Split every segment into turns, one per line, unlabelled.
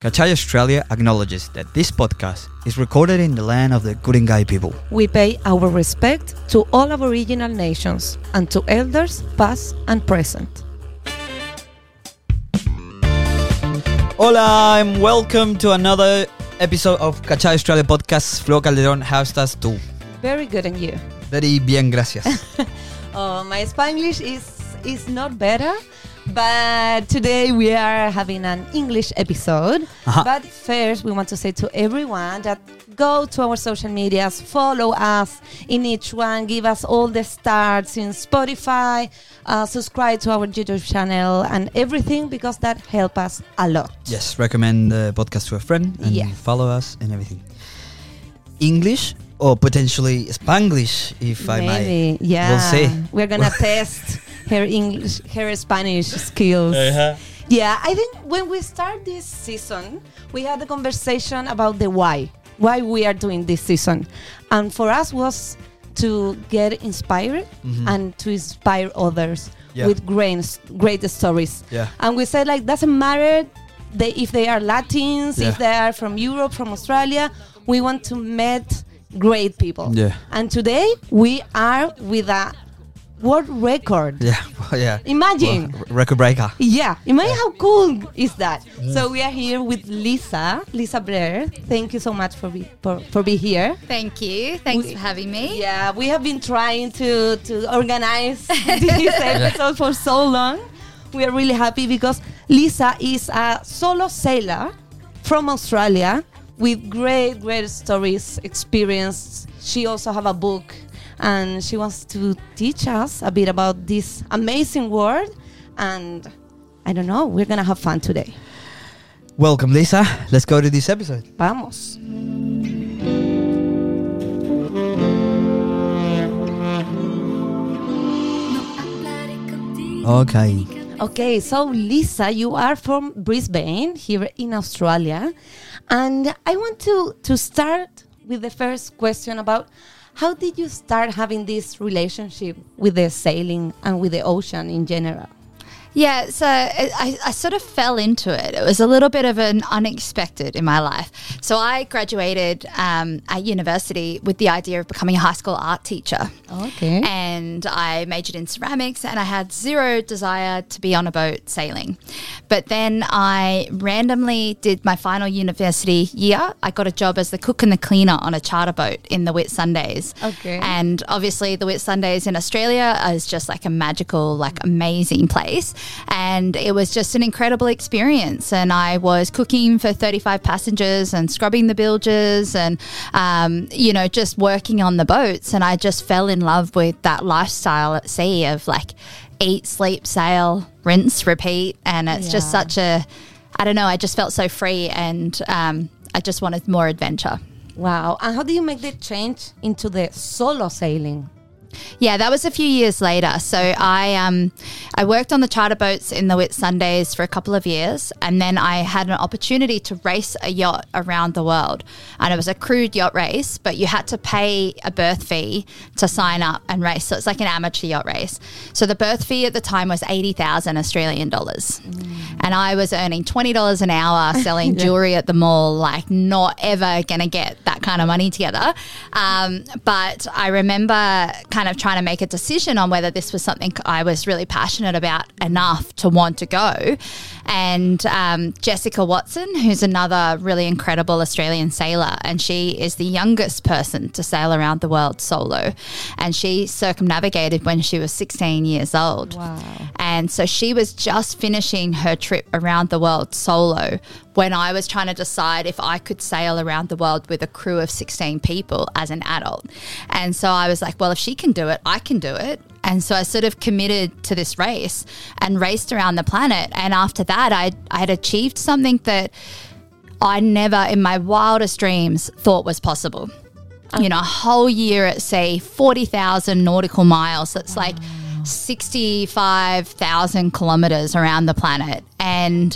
Cachai Australia acknowledges that this podcast is recorded in the land of the Guringai people.
We pay our respect to all Aboriginal nations and to elders past and present.
Hola and welcome to another episode of Cachai Australia podcast. Flo Calderón, how estás tú?
Very good and you.
Very bien, gracias.
Oh, my Spanish is is not better, but today we are having an English episode.
Uh-huh.
But first, we want to say to everyone that go to our social medias, follow us in each one, give us all the stars in Spotify, uh, subscribe to our YouTube channel, and everything because that helps us a lot.
yes, recommend the podcast to a friend and
Yes.
follow us and everything. English or potentially Spanglish, if I may.
Maybe, yeah.
We'll see.
We're gonna test her English, her Spanish skills.
Uh-huh.
Yeah, I think when we start this season, we had a conversation about the why, why we are doing this season, and for us was to get inspired
Mhm.
and to inspire others
Yeah.
with great, great stories.
Yeah.
And we said like doesn't matter they, if they are Latins,
Yeah.
if they are from Europe, from Australia, we want to meet great people.
Yeah.
And today we are with a world record.
Yeah, well, yeah.
Imagine.
Well, record breaker.
Yeah, imagine how cool is that. Mm. So we are here with Lisa, Lisa Blair. Thank you so much for be for, for be here.
Thank you. Thanks
We-
for having me.
Yeah, we have been trying to to organize this episode for so long. We are really happy because Lisa is a solo sailor from Australia with great, great stories, experience. She also have a book, and she wants to teach us a bit about this amazing world. And I don't know, we're gonna have fun today.
Welcome, Lisa. Let's go to this episode.
Vamos.
Okay.
Okay, so Lisa, you are from Brisbane here in Australia, and I want to to start with the first question about how did you start having this relationship with the sailing and with the ocean in general?
Yeah, so I, I- I sort of fell into it. It was a little bit of an unexpected in my life. So I graduated um, at university with the idea of becoming a high school art teacher.
Okay.
And I majored in ceramics and I had zero desire to be on a boat sailing. But then I randomly did my final university year. I got a job as the cook and the cleaner on a charter boat in the Whitsundays.
Okay.
And obviously, the Whitsundays in Australia is just like a magical, like amazing place. And it was just an incredible experience. And I was cooking for 35 passengers and scrubbing the bilges and, um, you know, just working on the boats. And I just fell in love with that lifestyle at sea of like eat, sleep, sail, rinse, repeat. And it's just such a, I don't know, I just felt so free and um, I just wanted more adventure.
Wow. And how do you make the change into the solo sailing?
Yeah, that was a few years later. So I um I worked on the charter boats in the Whitsundays for a couple of years, and then I had an opportunity to race a yacht around the world, and it was a crewed yacht race, but you had to pay a berth fee to sign up and race. So it's like an amateur yacht race. So the berth fee at the time was eighty thousand Australian dollars, and I was earning twenty dollars an hour selling jewelry at the mall. Like not ever gonna get that kind of money together. Um, but I remember kind of trying to make a decision on whether this was something I was really passionate about enough to want to go. And um, Jessica Watson, who's another really incredible Australian sailor, and she is the youngest person to sail around the world solo. And she circumnavigated when she was 16 years old.
Wow.
And so she was just finishing her trip around the world solo when I was trying to decide if I could sail around the world with a crew of 16 people as an adult. And so I was like, well, if she can do it, I can do it. And so I sort of committed to this race and raced around the planet. And after that, I, I had achieved something that I never in my wildest dreams thought was possible. Oh. You know, a whole year at sea, 40,000 nautical miles. That's like 65,000 kilometers around the planet. And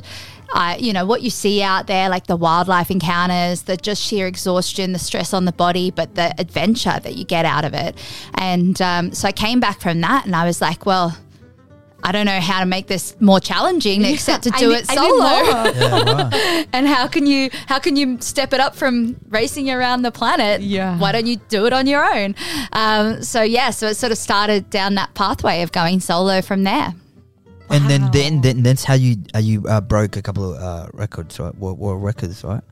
I, you know, what you see out there, like the wildlife encounters, the just sheer exhaustion, the stress on the body, but the adventure that you get out of it. And um, so I came back from that and I was like, well, I don't know how to make this more challenging except to do
need-
it solo.
Yeah, right.
and how can you how can you step it up from racing around the planet?
Yeah.
Why don't you do it on your own? Um, so yeah, so it sort of started down that pathway of going solo from there.
And then, then, then that's how you uh, you uh, broke a couple of uh, records, right? World, world records, right?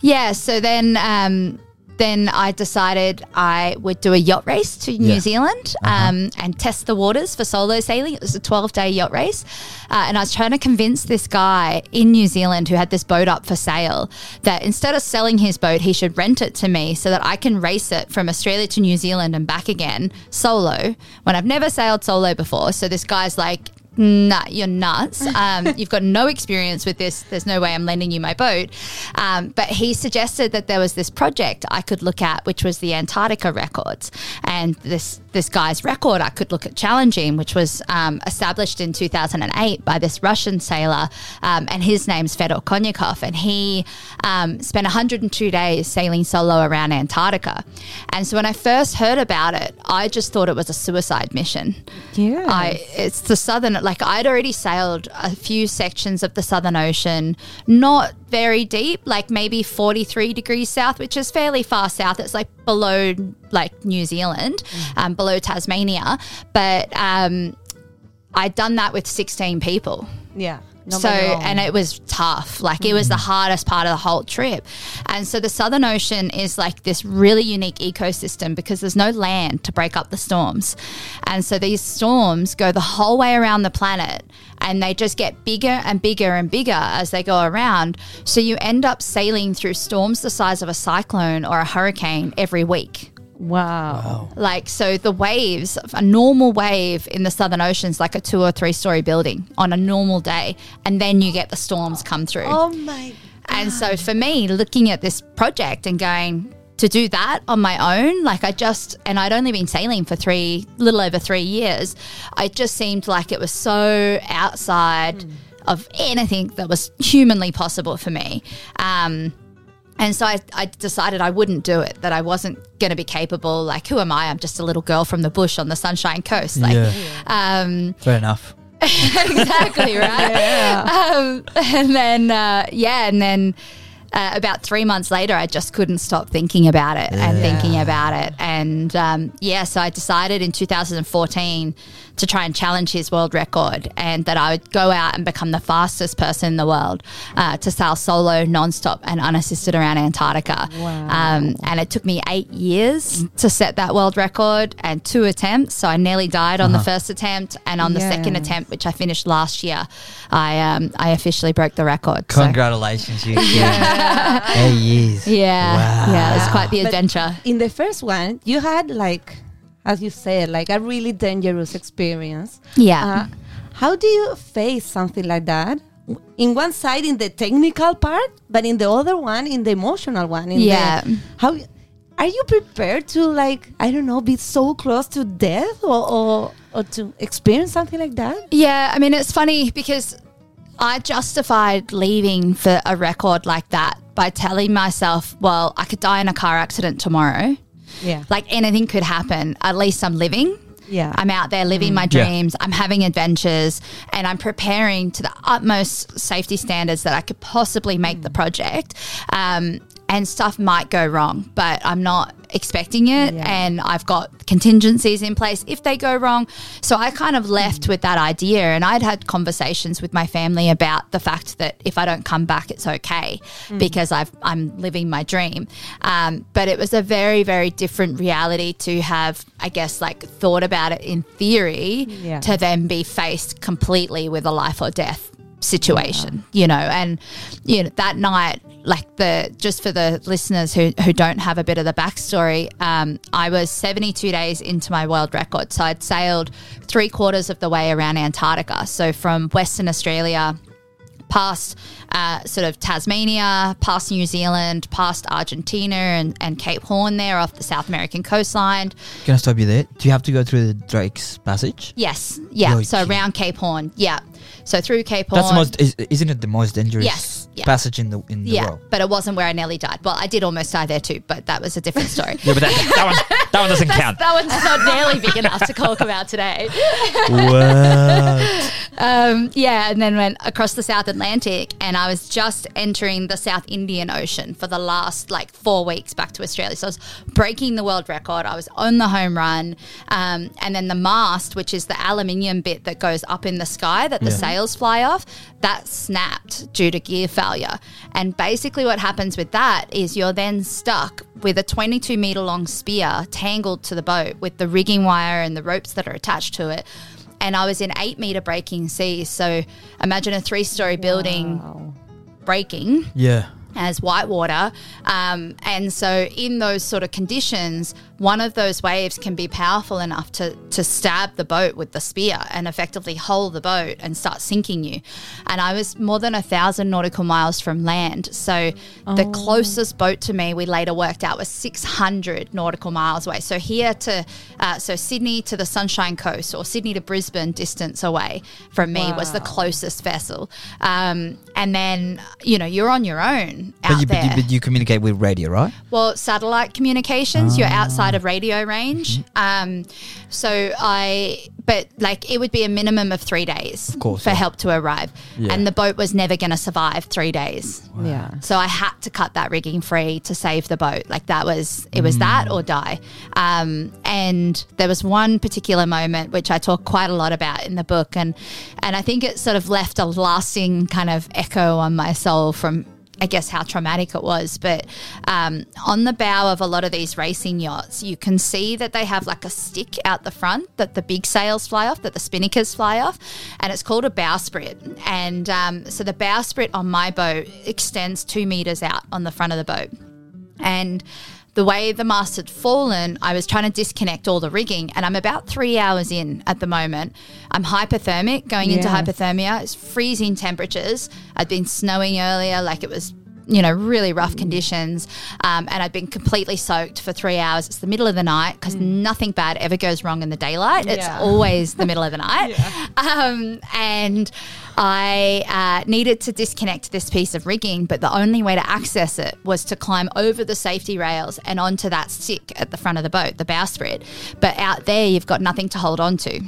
Yeah. So then. Um, then I decided I would do a yacht race to New
Yeah.
Zealand um, and test the waters for solo sailing. It was a 12 day yacht race. Uh, and I was trying to convince this guy in New Zealand who had this boat up for sale that instead of selling his boat, he should rent it to me so that I can race it from Australia to New Zealand and back again solo when I've never sailed solo before. So this guy's like, Nah, you're nuts. Um, you've got no experience with this. There's no way I'm lending you my boat. Um, but he suggested that there was this project I could look at, which was the Antarctica records, and this this guy's record I could look at challenging, which was um, established in 2008 by this Russian sailor, um, and his name's Fedor Konyukhov, and he um, spent 102 days sailing solo around Antarctica. And so when I first heard about it, I just thought it was a suicide mission.
Yeah.
I it's the southern like I'd already sailed a few sections of the Southern Ocean, not very deep, like maybe 43 degrees south, which is fairly far south. It's like below like New Zealand, um, below Tasmania, but um, I'd done that with 16 people.
yeah.
So, and it was tough. Like, it was the hardest part of the whole trip. And so, the Southern Ocean is like this really unique ecosystem because there's no land to break up the storms. And so, these storms go the whole way around the planet and they just get bigger and bigger and bigger as they go around. So, you end up sailing through storms the size of a cyclone or a hurricane every week.
wow.
Like, so the waves, a normal wave in the Southern Ocean is like a two or three story building on a normal day. And then you get the storms come through.
Oh my. God.
And so for me, looking at this project and going, to do that on my own, like I just, and I'd only been sailing for three, little over three years, it just seemed like it was so outside of anything that was humanly possible for me. Um, and so I, I decided I wouldn't do it, that I wasn't going to be capable. Like, who am I? I'm just a little girl from the bush on the Sunshine Coast. Like,
yeah,
um,
fair enough.
exactly right. Um, and then uh, yeah, and then uh, about three months later, I just couldn't stop thinking about it and thinking about it, and um, yeah, so I decided in 2014 to try and challenge his world record, and that I would go out and become the fastest person in the world uh, to sail solo, nonstop, and unassisted around Antarctica.
Wow.
Um, and it took me eight years to set that world record and two attempts. So I nearly died on the first attempt, and on the second attempt, which I finished last year, I um, I officially broke the record. So-
Congratulations, you. yeah. Eight years.
yeah,
Wow.
yeah, it was quite the
But
adventure.
in the first one, you had like, as you said, like a really dangerous experience.
Yeah.
Uh, how do you face something like that? In one side, in the technical part, but in the other one, in the emotional one. In
Yeah.
The, how are you prepared to like? I don't know, be so close to death, or or, or to experience something like that?
Yeah, I mean, it's funny because I justified leaving for a record like that by telling myself, well, I could die in a car accident tomorrow.
Yeah.
Like anything could happen. At least I'm living.
Yeah.
I'm out there living my
Yeah.
dreams. I'm having adventures and I'm preparing to the utmost safety standards that I could possibly make the project. Um, and stuff might go wrong, but I'm not expecting it.
Yeah.
And I've got contingencies in place if they go wrong. So I kind of left with that idea. And I'd had conversations with my family about the fact that if I don't come back, it's okay because I've, I'm living my dream. Um, but it was a very, very different reality to have, I guess, like thought about it in theory
Yeah.
to then be faced completely with a life or death situation, you know, and you know that night, like the just for the listeners who who don't have a bit of the backstory, um, I was seventy two days into my world record, so I'd sailed three quarters of the way around Antarctica, so from Western Australia past uh, sort of Tasmania, past New Zealand, past Argentina and, and Cape Horn there off the South American coastline.
Can I stop you there? Do you have to go through the Drake's Passage?
Yes, yeah. So around Cape Horn, yeah. So through Cape Horn.
That's the most. Is, isn't it the most dangerous
Yes, yeah.
passage in the in the
Yeah,
world?
but it wasn't where I nearly died. Well, I did almost die there too, but that was a different story.
Yeah, but that, that one that one doesn't count.
that one's not nearly big enough to talk about today.
what?
Um, yeah, and then went across the South Atlantic, and I was just entering the South Indian Ocean for the last like four weeks back to Australia. So I was breaking the world record. I was on the home run, um, and then the mast, which is the aluminium bit that goes up in the sky that the
Yeah.
sails fly off, that snapped due to gear failure. And basically, what happens with that is you're then stuck with a 22 meter long spear tangled to the boat with the rigging wire and the ropes that are attached to it. And I was in eight meter breaking seas. So imagine a three story building
Wow.
breaking
Yeah.
as whitewater. Um, and so, in those sort of conditions, one of those waves can be powerful enough to, to stab the boat with the spear and effectively hold the boat and start sinking you. And I was more than a thousand nautical miles from land. So, the closest boat to me, we later worked out, was 600 nautical miles away. So, here to, uh, so Sydney to the Sunshine Coast or Sydney to Brisbane distance away from me was the closest vessel. Um, and then, you know, you're on your own out
But you,
there.
but, you, but you communicate with radio, right?
well, satellite communications, you're outside
Ah.
of radio range.
Mm-hmm.
Um, so I, but like it would be a minimum of three days
course,
for
yeah.
help to arrive.
Yeah.
And the boat was never going to survive three days.
Yeah.
So I had to cut that rigging free to save the boat. Like that was it was that or die. Um, and there was one particular moment which I talk quite a lot about in the book, and and I think it sort of left a lasting kind of echo on my soul from. I guess how traumatic it was, but um, on the bow of a lot of these racing yachts, you can see that they have like a stick out the front that the big sails fly off, that the spinnakers fly off, and it's called a bowsprit. And um, so the bowsprit on my boat extends two meters out on the front of the boat. And the way the mast had fallen, I was trying to disconnect all the rigging, and I'm about three hours in at the moment. I'm hypothermic, going into hypothermia. It's freezing temperatures. I'd been snowing earlier, like it was. You know, really rough conditions. Um, and I'd been completely soaked for three hours. It's the middle of the night because nothing bad ever goes wrong in the daylight. It's
Yeah.
always the middle of the night. Um, and I uh, needed to disconnect this piece of rigging, but the only way to access it was to climb over the safety rails and onto that stick at the front of the boat, the bowsprit. But out there, you've got nothing to hold on to.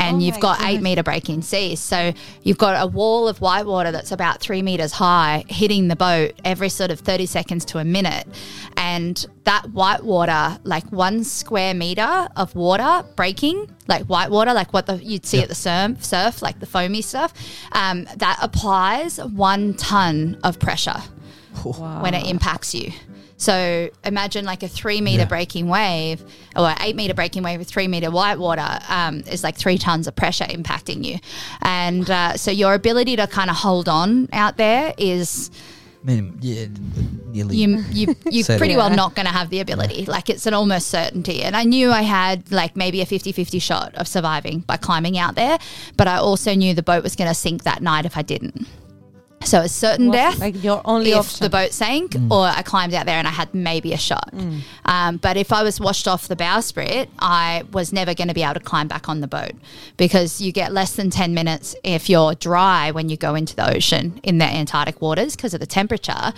And
Oh
you've
my
got eight meter breaking seas. So you've got a wall of whitewater that's about three meters high hitting the boat every sort of 30 seconds to a minute. And that whitewater, like one square meter of water breaking, like whitewater, like what the, you'd see at the surf, surf, like the foamy stuff, um, that applies one ton of pressure when it impacts you. So imagine like a three meter
Yeah.
breaking wave or eight meter breaking wave with three meter whitewater um, is like three tons of pressure impacting you. And uh, so your ability to kind of hold on out there is
Minimum, yeah, nearly.
you you you
Say
pretty
that.
well not going to have the ability. Like it's an almost certainty. And I knew I had like maybe a 50-50 shot of surviving by climbing out there, but I also knew the boat was going to sink that night if I didn't. So it's certain
Was
death
like your only
if
option.
the boat sank or I climbed out there and I had maybe a shot. Um, but if I was washed off the bowsprit, I was never going to be able to climb back on the boat because you get less than 10 minutes if you're dry when you go into the ocean in the Antarctic waters because of the temperature.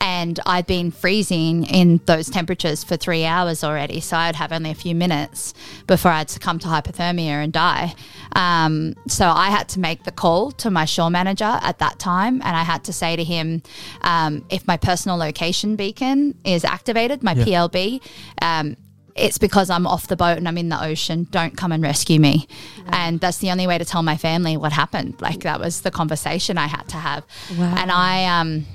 And I'd been freezing in those temperatures for three hours already. So I'd have only a few minutes before I'd succumb to hypothermia and die. Um, so I had to make the call to my shore manager at that time, and I had to say to him, um, if my personal location beacon is activated, my PLB, um, it's because I'm off the boat and I'm in the ocean. Don't come and rescue me. And that's the only way to tell my family what happened. Like that was the conversation I had to have.
Wow.
And I um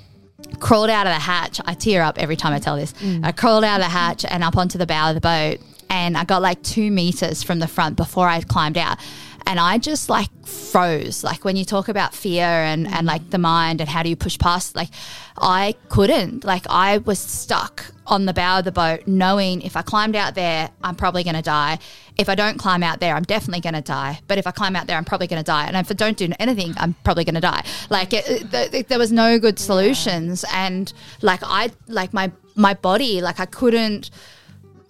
crawled out of the hatch. I tear up every time I tell this. I crawled out of the hatch and up onto the bow of the boat, and I got like two meters from the front before I climbed out. And I just like froze. Like when you talk about fear and, and like the mind and how do you push past, like I couldn't. Like I was stuck on the bow of the boat, knowing if I climbed out there, I'm probably going to die. If I don't climb out there, I'm definitely going to die. But if I climb out there, I'm probably going to die. And if I don't do anything, I'm probably going to die. Like it, it, th- there was no good solutions, and like I, like my my body, like I couldn't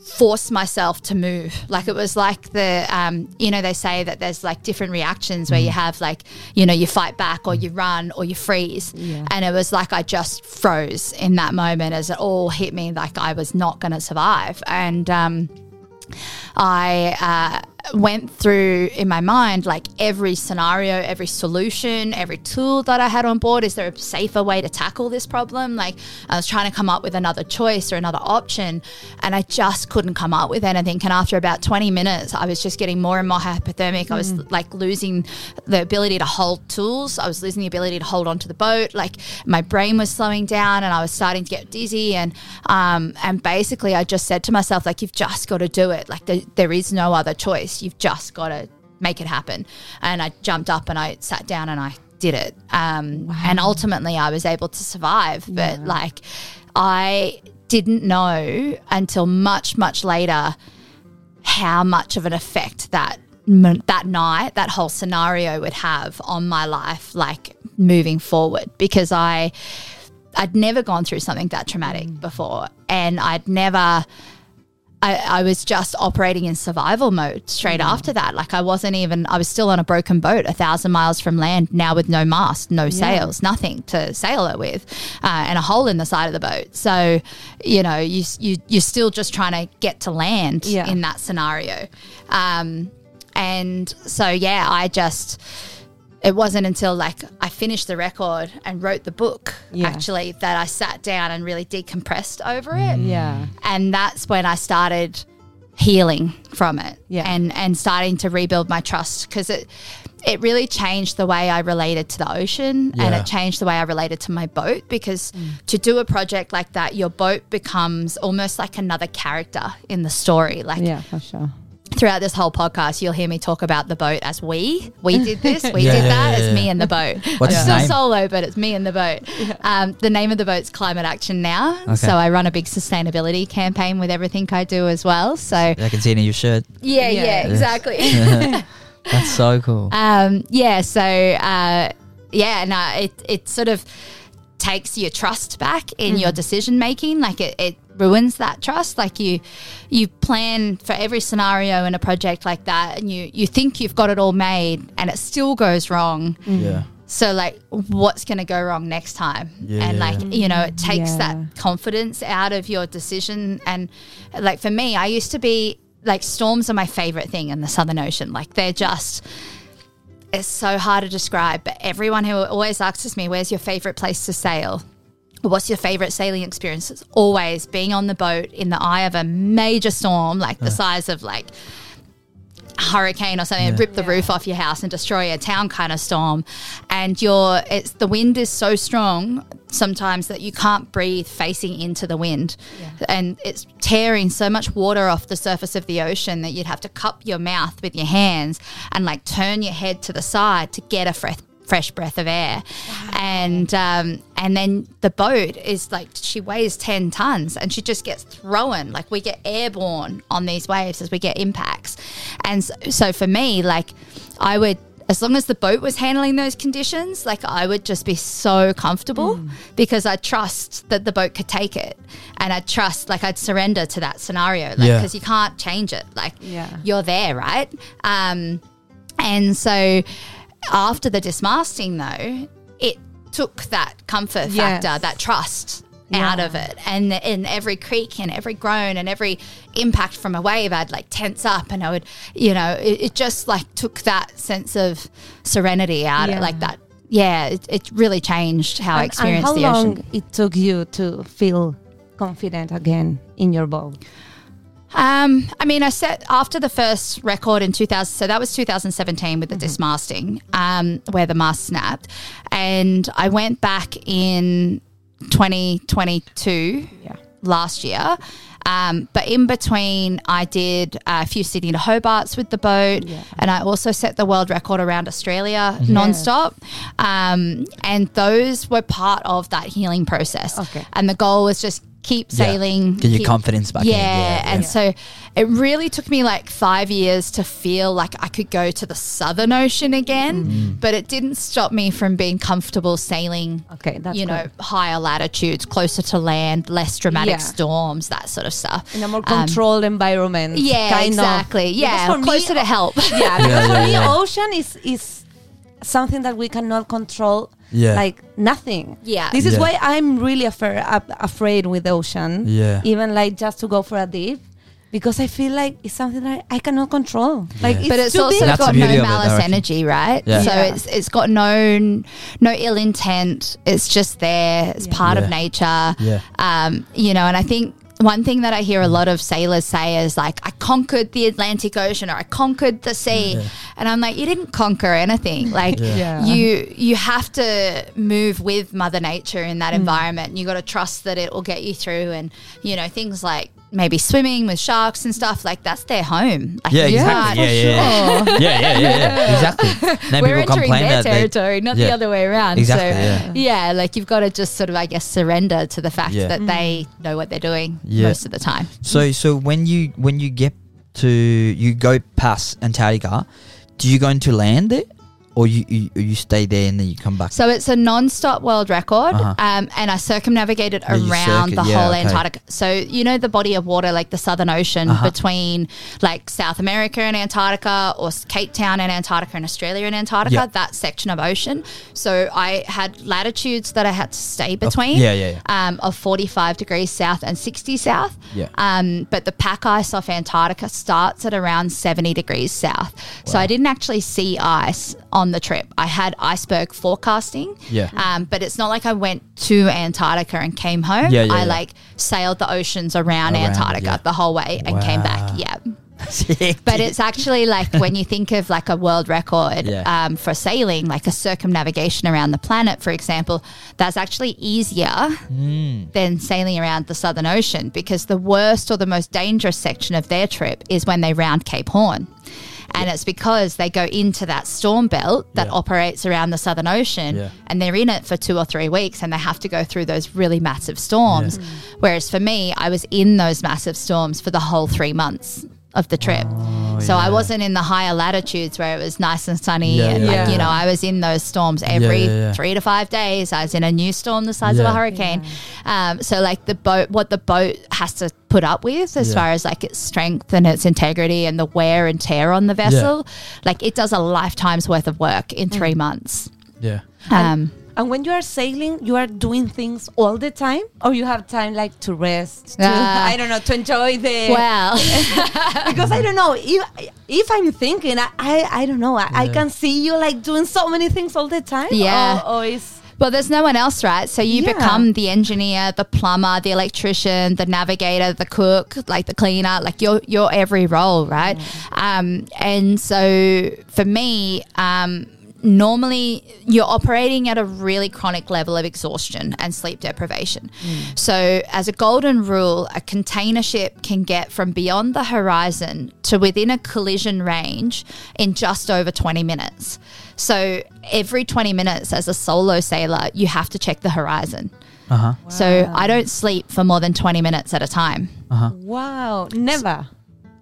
force myself to move. Like it was like the, um, you know, they say that there's like different reactions where you have like, you know, you fight back or you run or you freeze.
Yeah.
And it was like I just froze in that moment as it all hit me like I was not going to survive. And, um, I went through in my mind like every scenario, every solution, every tool that I had on board. Is there a safer way to tackle this problem? Like I was trying to come up with another choice or another option, and I just couldn't come up with anything. And after about 20 minutes, I was just getting more and more hypothermic. I was like losing the ability to hold tools. I was losing the ability to hold onto the boat. Like my brain was slowing down, and I was starting to get dizzy. And um, and basically, I just said to myself, like, you've just got to do it. Like there, there is no other choice. You've just got to make it happen. And I jumped up and I sat down and I did it. Um, And ultimately, I was able to survive. But like, I didn't know until much, much later how much of an effect that that night, that whole scenario would have on my life, like moving forward, because I I'd never gone through something that traumatic before, and I'd never. I, I was just operating in survival mode straight after that. Like I wasn't even. I was still on a broken boat, a thousand miles from land, now with no mast, no sails, nothing to sail it with, uh, and a hole in the side of the boat. So, you know, you you you're still just trying to get to land
Yeah.
in that scenario. Um, and so, yeah, I just, it wasn't until like I finished the record and wrote the book
Yeah.
actually that I sat down and really decompressed over it. Mm.
Yeah.
And that's when I started healing from it
Yeah.
and, and starting to rebuild my trust because it, it really changed the way I related to the ocean and it changed the way I related to my boat because mm. to do a project like that, your boat becomes almost like another character in the story. Like
Yeah, for sure.
Throughout this whole podcast, you'll hear me talk about the boat as we. We did this, we
Yeah,
did
yeah,
that.
yeah,
it's me and the boat.
What's
I'm
its
still
name?
solo, but it's me and the boat. Um, the name of the boat's Climate Action Now.
Okay.
So I run a big sustainability campaign with everything I do as well. So
I can see it in your shirt.
yeah,
Yeah.
yeah, exactly.
That's so cool.
um, yeah, so uh, yeah, no, it it sort of takes your trust back in your decision making. Like it, it ruins that trust. Like you you plan for every scenario in a project like that, and you you think you've got it all made, and it still goes wrong. Mm.
Yeah.
So like, what's going to go wrong next time?
Yeah,
and
yeah,
like, you know, it takes
Yeah.
that confidence out of your decision. And like for me, I used to be like storms are my favorite thing in the Southern Ocean. Like they're just. It's so hard to describe, but everyone who always asks me, "Where's your favorite place to sail?" What's your favorite sailing experience? It's always being on the boat in the eye of a major storm, like the size of like hurricane or something and rip the roof off your house and destroy a town kind of storm. And you're it's the wind is so strong sometimes that you can't breathe facing into the wind. And it's tearing so much water off the surface of the ocean that you'd have to cup your mouth with your hands and like turn your head to the side to get a fresh fresh breath of air. And um, and then the boat is like she weighs 10 tons and she just gets thrown. Like we get airborne on these waves as we get impacts. And so, so for me like i would as long as the boat was handling those conditions like i would just be so comfortable because i trust that the boat could take it. And i trust like i'd surrender to that scenario. Like
Yeah.
because you can't change it. Like
Yeah.
you're there right? Um and so after the dismasting, though, it took that comfort
Yes.
factor, that trust
Yeah.
out of it. And in every creak and every groan and every impact from a wave, I'd like tense up and I would, you know, it, it just like took that sense of serenity out
Yeah.
of like that. Yeah, it, it really changed how I
And- and
experienced
how
the
long
ocean.
it took you to feel confident again in your boat?
Um, I mean, I set after the first record in 2000, so that was 2017 with the
Mm-hmm.
dismasting, um, where the mast snapped, and I went back in 2022
Yeah.
last year. Um, but in between, I did a few Sydney to Hobarts with the boat,
Yeah.
and I also set the world record around Australia nonstop. Um, and those were part of that healing process.
Okay.
And the goal was just keep
Yeah.
sailing,
Get your
keep-
confidence back in.
yeah,
Yeah,
and
yeah.
so it really took me like five years to feel like I could go to the Southern Ocean again,
Mm.
but it didn't stop me from being comfortable sailing.
Okay, that's
you know,
good.
higher latitudes, closer to land, less dramatic
Yeah.
storms, that sort of stuff.
in a more
Um,
controlled environment.
yeah,
kind
exactly.
Of.
Yeah,
Because for
closer
me,
to help.
Yeah, because
Yeah,
for
yeah,
me, ocean is is something that we cannot control.
Yeah.
like nothing.
Yeah.
this is
Yeah.
why I'm really afraid afraid with the ocean.
Yeah.
even like just to go for a dip. because I feel like it's something that I cannot control. Like,
Yeah.
it's
but it's
too
also
big.
Got no
of it,
malice energy, right?
Yeah.
So
Yeah.
it's it's got no no ill intent. It's just there. It's
Yeah.
part
Yeah.
of nature.
Yeah.
Um, you know, and I think one thing that I hear a lot of sailors say is like, I conquered the Atlantic Ocean or I conquered the sea.
Yeah.
And I'm like, you didn't conquer anything. Like
Yeah.
Yeah.
you you have to move with Mother Nature in
Mm.
that environment. You gotta trust that it will get you through and, you know, things like maybe swimming with sharks and stuff, like that's their home. Like,
Yeah, exactly.
can't-
Yeah, yeah, yeah. yeah, yeah, yeah, yeah. Exactly. Then
we're entering
complain
their
that they-
territory, not the other way around.
Exactly,
So,
yeah.
like you've got to just sort of, I guess, surrender to the fact
Yeah.
that they mm. know what they're doing
Yeah.
most of the time.
So so when you when you get to you go past Antarctica, do you go into land there, or you you, you stay there and then you come back?
So it's a non-stop world record,
Uh-huh.
um, and I circumnavigated
Yeah,
around
circuit-
the
yeah,
whole
okay.
Antarctica. So you know the body of water, like the Southern Ocean
Uh-huh.
between like South America and Antarctica, or Cape Town and Antarctica, and Australia and Antarctica.
Yeah.
That section of ocean. So I had latitudes that I had to stay between.
yeah, yeah,
Um, of 45 degrees south and 60 south.
Yeah.
Um, but the pack ice off Antarctica starts at around 70 degrees south. So I didn't actually see ice on the trip. I had iceberg forecasting.
Yeah.
Um, but it's not like I went to Antarctica and came home.
Yeah, yeah,
I
yeah.
like sailed the oceans around,
Around,
Antarctica
yeah.
the whole way and came back. Yeah. But it's actually like when you think of like a world record
Yeah.
um, for sailing, like a circumnavigation around the planet, for example, that's actually easier
Mm.
than sailing around the Southern Ocean because the worst or the most dangerous section of their trip is when they round Cape Horn. And it's because they go into that storm belt that
Yeah.
operates around the Southern Ocean
Yeah.
and they're in it for two or three weeks and they have to go through those really massive storms. Whereas for me, I was in those massive storms for the whole three months of the trip. so I
Oh,
wasn't in the higher latitudes where it was nice and sunny
Yeah,
and
yeah,
like, you know, I was in those storms every
yeah, yeah.
three to five days. I was in a new storm the size of a
Yeah.
hurricane. Um, so like the boat, what the boat has to put up with as
Yeah.
far as like its strength and its integrity and the wear and tear on the vessel, like it does a lifetime's worth of work in three months.
yeah.
Um,
And when you are sailing, you are doing things all the time, or you have time like to rest. To,
Ah.
I don't know to enjoy the.
well,
because I don't know if if I'm thinking, I I, I don't know. I, I can see you like doing so many things all the time.
Yeah.
Or, or
Well, there's no one else, right? So you
Yeah.
become the engineer, the plumber, the electrician, the navigator, the cook, like the cleaner, like you're you're every role, right? Um, and so for me, um, normally you're operating at a really chronic level of exhaustion and sleep deprivation. So, as a golden rule, a container ship can get from beyond the horizon to within a collision range in just over 20 minutes. So, every 20 minutes as a solo sailor, you have to check the horizon.
Uh huh.
So, I don't sleep for more than 20 minutes at a time.
wow, never.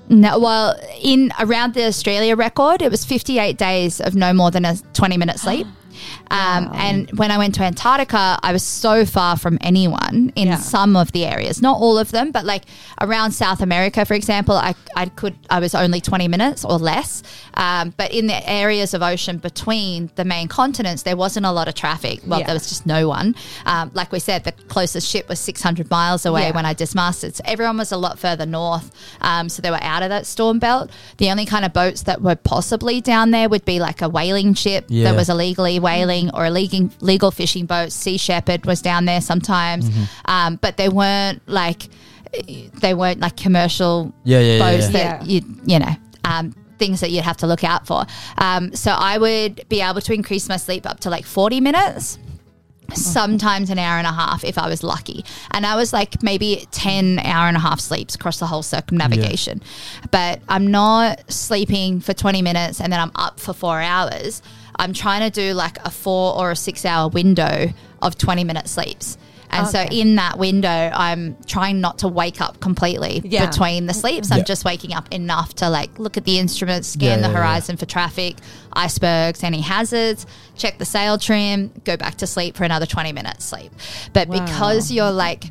No, well, in around the Australia record, it was 58 days of no more than a 20 minute sleep. Um, And when I went to Antarctica, I was so far from anyone in
Yeah.
some of the areas, not all of them, but like around South America, for example, I, I could I was only 20 minutes or less. Um, but in the areas of ocean between the main continents, there wasn't a lot of traffic. Well,
Yeah.
there was just no one. Um, like we said, the closest ship was 600 miles away
Yeah.
when I dismasted. So everyone was a lot further north. Um, so they were out of that storm belt. The only kind of boats that were possibly down there would be like a whaling ship
Yeah.
that was illegally whaling or a legal, legal fishing boat. Sea Shepherd was down there sometimes.
Mm-hmm.
Um, but they weren't like, they weren't like commercial
Yeah, yeah, yeah,
boats
yeah.
that
Yeah.
you, you know, um, things that you'd have to look out for. Um, so I would be able to increase my sleep up to like 40 minutes sometimes an hour and a half if I was lucky. And I was like maybe 10 hour and a half sleeps across the whole circumnavigation. But I'm not sleeping for 20 minutes and then I'm up for four hours. I'm trying to do like a four or a six hour window of 20 minute sleeps. And so in that window, I'm trying not to wake up completely
Yeah.
between the sleeps. I'm
Yeah.
just waking up enough to like look at the instruments, scan
Yeah,
the
yeah, yeah.
horizon for traffic, icebergs, any hazards, check the sail trim, go back to sleep for another 20 minutes sleep. But
Wow.
because you're like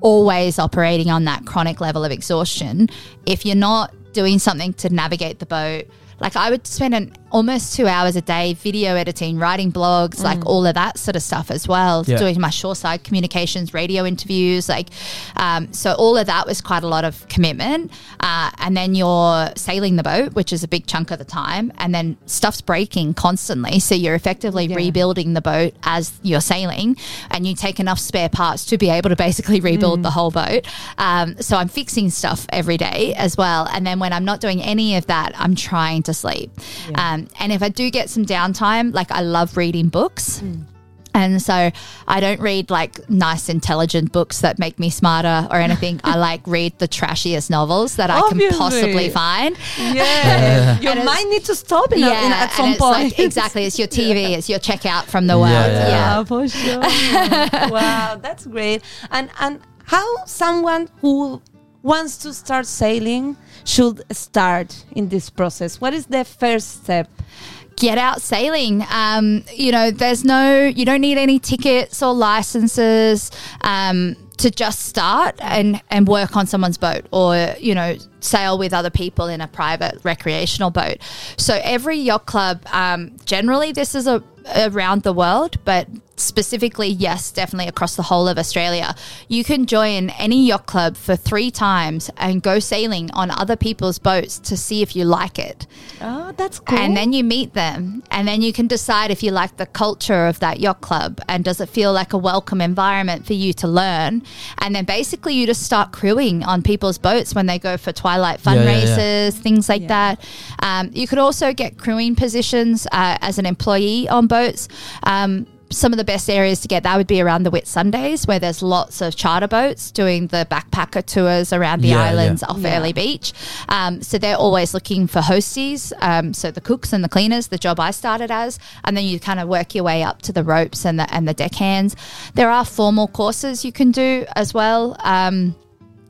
always operating on that chronic level of exhaustion, if you're not doing something to navigate the boat, like I would spend an almost two hours a day, video editing, writing blogs, like
Mm.
all of that sort of stuff as well.
Yeah.
Doing my shoreside communications, radio interviews, like um, so. All of that was quite a lot of commitment. Uh, and then you're sailing the boat, which is a big chunk of the time, and then stuff's breaking constantly. So you're effectively
Yeah.
rebuilding the boat as you're sailing, and you take enough spare parts to be able to basically rebuild the whole boat. Um, so I'm fixing stuff every day as well. And then when I'm not doing any of that, I'm trying to sleep. Um, and if I do get some downtime, like I love reading books. Hmm. And so I don't read like nice, intelligent books that make me smarter or anything. I like read the trashiest novels that I can possibly find.
Yeah, your
And it's-
mind needs to stop in a, in, at some
it's
point.
like- exactly. It's your TV. It's your checkout from the world.
Yeah,
Yeah.
Yeah, for sure. wow, that's great. And and how someone who wants to start sailing should start in this process? What is the first step?
get out sailing. Um, you know, there's no, you don't need any tickets or licenses um, to just start and, and work on someone's boat or, you know, sail with other people in a private recreational boat. So every yacht club, um, generally, this is a, around the world, but specifically, yes, definitely across the whole of Australia. You can join any yacht club for three times and go sailing on other people's boats to see if you like it.
Oh, that's cool.
And then you meet them, and then you can decide if you like the culture of that yacht club and does it feel like a welcome environment for you to learn. And then basically, you just start crewing on people's boats when they go for twilight
Yeah, yeah, yeah.
fundraisers, things like
Yeah.
that. Um, you could also get crewing positions uh, as an employee on boats. Um, some of the best areas to get that would be around the Whitsundays, where there's lots of charter boats doing the backpacker tours around the
Yeah, yeah.
islands off
Yeah.
Airlie Beach. Um, so they're always looking for hosties, um, so the cooks and the cleaners, the job I started as, and then you kind of work your way up to the ropes and the and the deckhands. There are formal courses you can do as well. Um,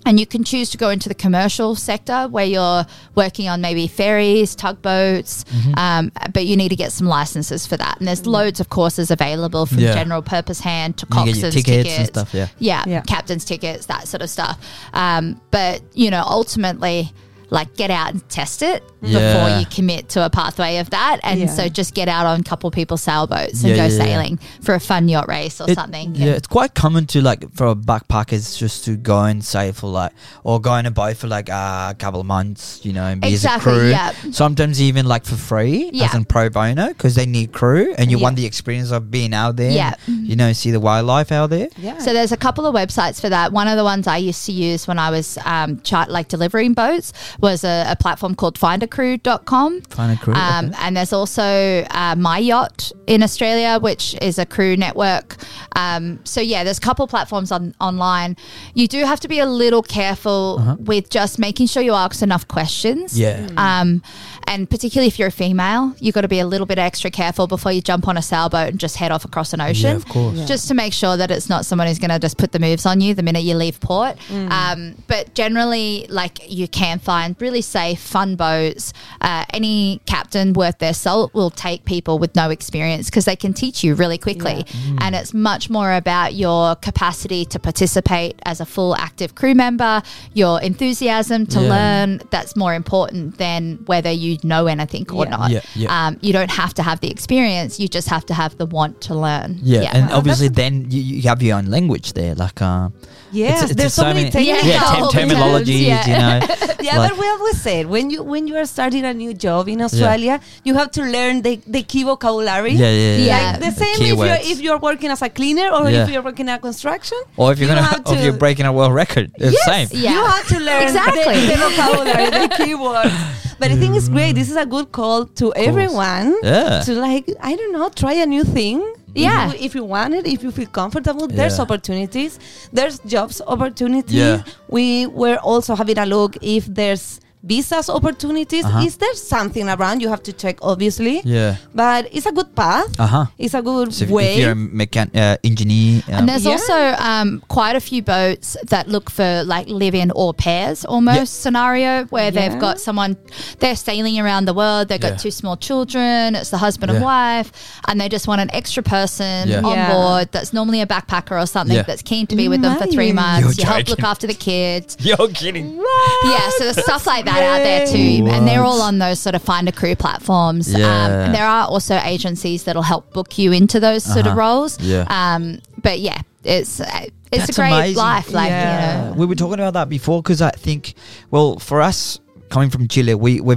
and you can choose to go into the commercial sector where you're working on maybe ferries, tugboats, um, but you need to get some licenses for that. And there's loads of courses available from
Yeah.
general purpose hand to
You get
coxswain's tickets,
tickets and stuff, yeah.
yeah,
Yeah.
captain's tickets, that sort of stuff. Um, but you know, ultimately, like get out and test it before you commit to a pathway of that. And
Yeah.
so just get out on a couple people's sailboats and
Yeah,
go
yeah, yeah.
sailing for a fun yacht race or
It-
something.
Yeah, it's quite common to like for backpackers just to go and say for like or go on a boat for like uh, a couple of months, you know, and be
Exactly,
as a crew.
yeah.
Sometimes even like for free
Yeah.
as in pro bono because they need crew and you
Yeah.
want the experience of being out there.
Yeah.
and, you know, see the wildlife out there.
yeah.
So there's a couple of websites for that. One of the ones I used to use when I was um, chart like delivering boats was a, a platform called findacrew.com.
Find a crew.
Um,
okay.
and there's also uh, My Yacht in Australia, which is a crew network. Um, so yeah, there's a couple platforms on online. You do have to be a little careful with just making sure you ask enough questions.
Yeah.
Um, and particularly if you're a female, you've got to be a little bit extra careful before you jump on a sailboat and just head off across an ocean.
Yeah, of course.
Yeah.
Just to make sure that it's not someone who's going to just put the moves on you the minute you leave port. Um, but generally, like you can find really safe, fun boats. Uh, any captain worth their salt will take people with no experience because they can teach you really quickly. And it's much more about your capacity to participate as a full active crew member, your enthusiasm to
Yeah.
learn. That's more important than whether you know anything or
Yeah.
not.
Yeah, yeah.
Um, you don't have to have the experience, you just have to have the want to learn.
yeah, and obviously then you, you have your own language there, like uh,
yes,
it's- it's
there's so, many
many-
technical.
yeah,
all
term-
the terms,
terminologies,
yeah.
you know.
Yeah,
like-
but we always said when you when you are starting a new job in Australia, you have to learn the, the key vocabulary.
yeah, yeah, yeah.
Yeah.
Like the same if
keywords.
you're if you're working as a cleaner or
Yeah.
if you're working at construction.
Or if you're
you
gonna,
have
or if
to-
you're breaking a world record, it's the same.
Yeah.
You have to learn
Exactly.
the, the vocabulary, the keywords. But I think it's great. This is a good call to everyone
Yeah.
to like I don't know, try a new thing.
Yeah.
If you, if you want it, if you feel comfortable, there's opportunities. There's jobs opportunities.
Yeah.
We were also having a look if there's visas opportunities.
Uh-huh.
Is there something around? You have to check, obviously.
Yeah.
But it's a good path.
Uh huh.
It's a good
So if,
way.
if you're a mechan- uh, engineer, um,
And there's
Yeah.
also um, quite a few boats that look for like live-in or pairs almost
Yeah.
scenario where they've got someone they're sailing around the world. They've got
Yeah.
two small children. It's the husband and wife, and they just want an extra person
Yeah.
on
Yeah.
board that's normally a backpacker or something
Yeah.
that's keen to be with them for three months.
You're
you help look after the kids.
you're kidding. What?
Yeah, so there's stuff like that. That out there too. And they're all on those sort of find a crew platforms. Um,
Yeah.
and there are also agencies that'll help book you into those sort of
Uh-huh.
roles.
Yeah.
Um, but yeah, it's uh, it's
That's
a great
amazing.
life. Like
Yeah.
you know,
we were talking about that before because I think, well, for us coming from Chile, we we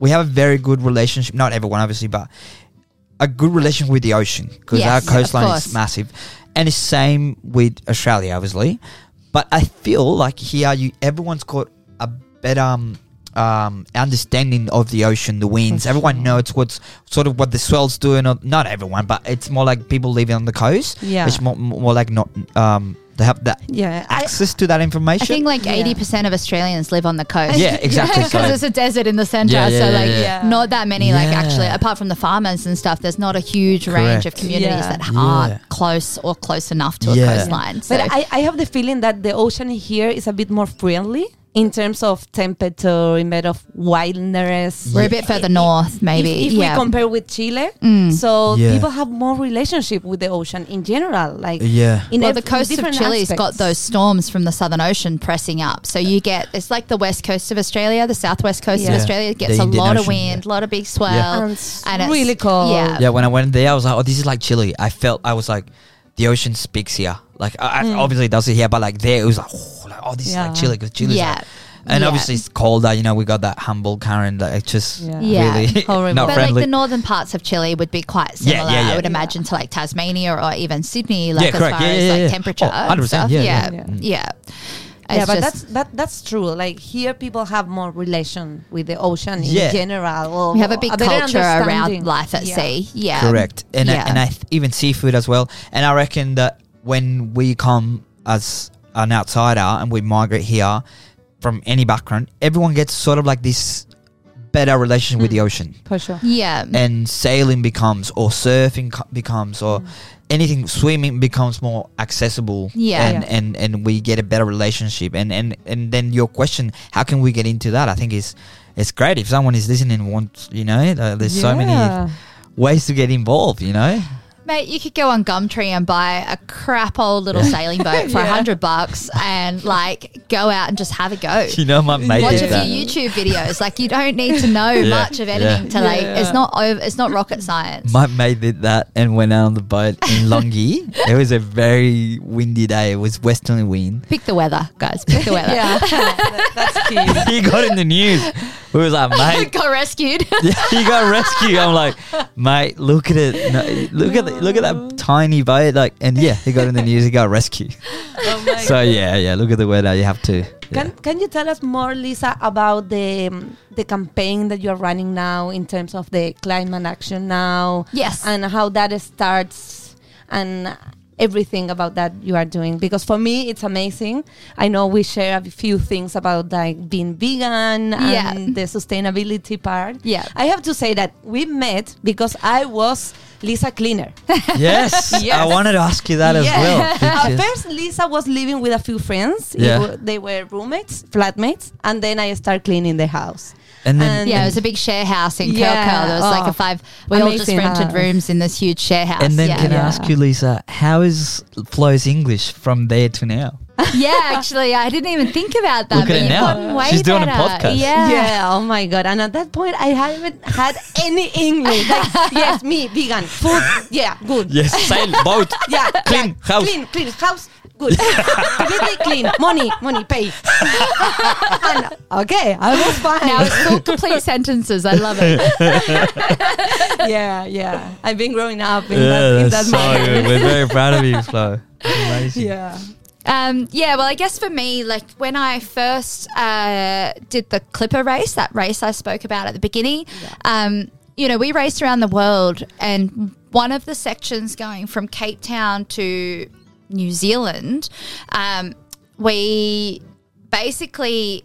we have a very good relationship. Not everyone, obviously, but a good relationship with the ocean because
Yes,
our coastline
course.
is massive, and it's same with Australia, obviously. But I feel like here, you everyone's got a better. Um, um, understanding of the ocean, the winds. Everyone knows what's sort of what the swells doing. Or not everyone, but it's more like people living on the coast.
Yeah.
it's more, more like not. Um, they have that
Yeah, I-
access to that information.
I think like
Yeah.
eighty percent of Australians live on the coast.
Yeah, exactly.
Because
So-
it's a desert in the center,
Yeah, yeah,
so
yeah,
like
yeah.
Yeah.
not that many. Like actually, apart from the farmers and stuff, there's not a huge range of communities
Yeah.
that
Yeah.
aren't close or close enough to a coastline. So
But I, I have the feeling that the ocean here is a bit more friendly in terms of temperature, in bit of wildness.
we're a bit further north, maybe.
If, if
yeah.
we compare with Chile,
Mm.
so
Yeah.
people have more relationship with the ocean in general. Like
Yeah.
in
well, the coast of
different
Chile's got those storms from the Southern Ocean pressing up. So you get it's like the west coast of Australia, the southwest coast
Yeah.
of Australia gets
The
a
Indian
lot of wind, a lot of big swell,
And it's
it's
really cold.
Yeah,
Yeah, when I went there, I was like, oh, this is like Chile. I felt, I was like, the ocean speaks here. Like, I, I- obviously it does it here, but like there, it was like, oh, like, this is like Chile because Chile's
Yeah.
like, and
Yeah.
obviously it's colder. You know, we got that Humboldt current. Like, it's just
Yeah.
Yeah.
really
Horrible.
not
but
friendly.
like the northern parts of Chile would be quite similar.
yeah, yeah.
I would
Yeah.
imagine to like Tasmania or even Sydney, like
Yeah,
as
correct.
far
Yeah,
as
yeah,
like
yeah.
temperature.
Oh,
and
100%,
stuff.
yeah,
yeah,
yeah.
yeah.
yeah,
It's
but that's that that's true. Like here, people have more relation with the ocean
Yeah.
in general. Or
we have a big
better
culture around life at
Yeah.
sea. Yeah,
Correct. And
Yeah.
I, and I th- even seafood as well. And I reckon that when we come as an outsider and we migrate here from any background, everyone gets sort of like this better relationship with the
Mm.
ocean.
for sure.
yeah.
and sailing becomes or surfing co- becomes or
Mm.
anything swimming becomes more accessible
Yeah.
and,
Yeah.
and and we get a better relationship and and and then your question how can we get into that i think is it's great if someone is listening and wants you know uh, there's so many ways to get involved you know
Mate, you could go on Gumtree and buy a crap old little sailing boat for a
Yeah.
hundred bucks and like go out and just have a go.
you know my mate
Watch
did
a
that
few YouTube videos. Like you don't need to know
Yeah.
much of anything to like.
Yeah.
It's not over. It's not rocket science.
my mate did that and went out on the boat in Longi. it was a very windy day. It was westerly wind.
Pick the weather, guys. Pick the weather.
Yeah, That- that's key.
he got in the news. We was like, mate,
Got rescued.
He got rescued. I'm like, mate, look at it. No, look at the, look at that tiny boat. Like, and yeah, he got in the news. He got rescued.
Oh my
So yeah, yeah. Look at the weather. You have to. Yeah.
Can Can you tell us more, Lisa, about the um, the campaign that you are running now in terms of the climate action now?
Yes.
and how that starts and everything about that you are doing because for me it's amazing i know we share a few things about like being vegan
Yeah.
and the sustainability part
Yeah.
i have to say that we met because i was lisa cleaner
Yes, I wanted to ask you that as well.
At first, Lisa was living with a few friends.
Yeah.
wa- they were roommates, flatmates, and then I started cleaning the house.
and then
and-
Yeah, it was a big share house in
Yeah.
Curl Curl. There was like
Oh,
a five. We all just rented
house.
rooms in this huge share house.
and then
yeah.
can I ask you, Lisa, how is Flo's English from there to now?
Yeah, actually, I didn't even think about that.
Look at
but
it
you've
now.
gotten way
She's doing a
better.
podcast.
Yeah.
Yeah. Oh my god. And at that point, I haven't had any English. Like, yes, me, vegan, food. Yeah, good.
Yes, sail boat.
Yeah,
Clean
yeah,
house.
Clean, clean house. Good. Completely clean. Money, money, pay. And, okay, I was fine.
Now it's full complete sentences. I love it.
yeah, yeah. I've been growing up in that, in that manner.
We're very proud of you, Flo. Amazing.
Yeah.
Um, yeah, well, I guess for me, like when I first uh, did the Clipper race, that race I spoke about at the beginning, um, you know, we raced around the world, and one of the sections going from Cape Town to New Zealand, um, we basically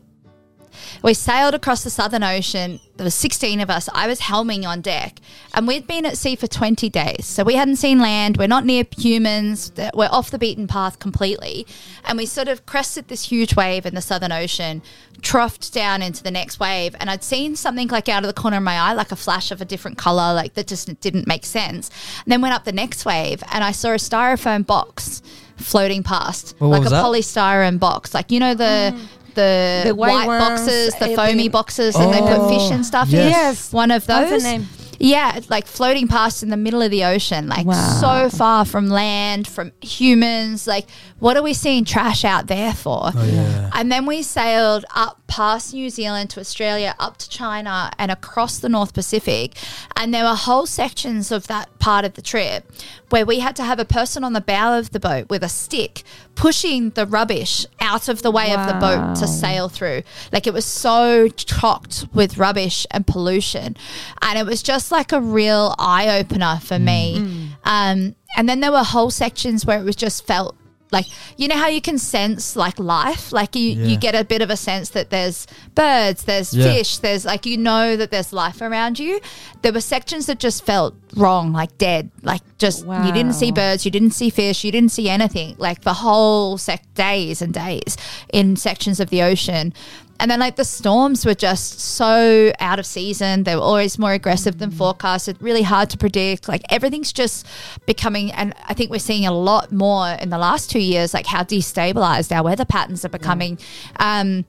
we sailed across the Southern Ocean. There were 16 of us. I was helming on deck, and we'd been at sea for 20 days. So we hadn't seen land. We're not near humans. We're off the beaten path completely. And we sort of crested this huge wave in the Southern Ocean, troughed down into the next wave, and I'd seen something like out of the corner of my eye, like a flash of a different color, like that just didn't make sense. And then went up the next wave, and I saw a styrofoam box floating past,
What
like a
that?
polystyrene box, like you know the mm. The,
The white
white,
ones,
boxes, the foamy
the-
boxes, and they put fish and stuff in.
Yes.
One of
What's the
those.
name?
Yeah, like floating past in the middle of the ocean, like
Wow.
so far from land, from humans. Like, what are we seeing trash out there for?
Oh, yeah.
And then we sailed up past New Zealand to Australia, up to China, and across the North Pacific. And there were whole sections of that part of the trip where we had to have a person on the bow of the boat with a stick pushing the rubbish out of the way of the boat to sail through. Like it was so chocked with rubbish and pollution. And it was just like a real eye opener for me. Um, and then there were whole sections where it was just felt like you know how you can sense like life? Like you
Yeah.
you get a bit of a sense that there's birds there's
Yeah.
fish there's like you know that there's life around you. There were sections that just felt wrong like dead. Like just you didn't see birds you didn't see fish you didn't see anything. Like the whole sec days and days in sections of the ocean and then like the storms were just so out of season. They were always more aggressive than forecasted, really hard to predict. Like everything's just becoming and I think we're seeing a lot more in the last two years, like how destabilized our weather patterns are becoming. Um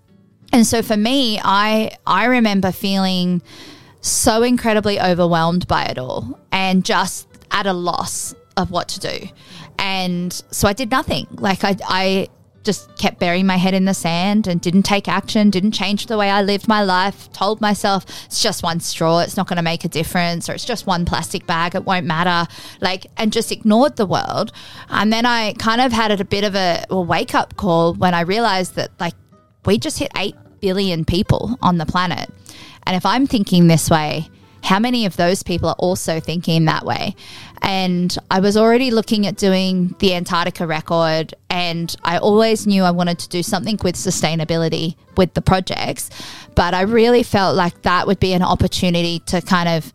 and so for me, I I remember feeling so incredibly overwhelmed by it all and just at a loss of what to do. And so I did nothing. Like I I just kept burying my head in the sand and didn't take action, didn't change the way I lived my life, told myself it's just one straw, it's not going to make a difference, or it's just one plastic bag, it won't matter. Like, and just ignored the world. And then I kind of had a bit of a, a wake up call when I realized that, like, we just hit 8 billion people on the planet. And if I'm thinking this way, how many of those people are also thinking that way? And I was already looking at doing the Antarctica record, and I always knew I wanted to do something with sustainability with the projects. But I really felt like that would be an opportunity to kind of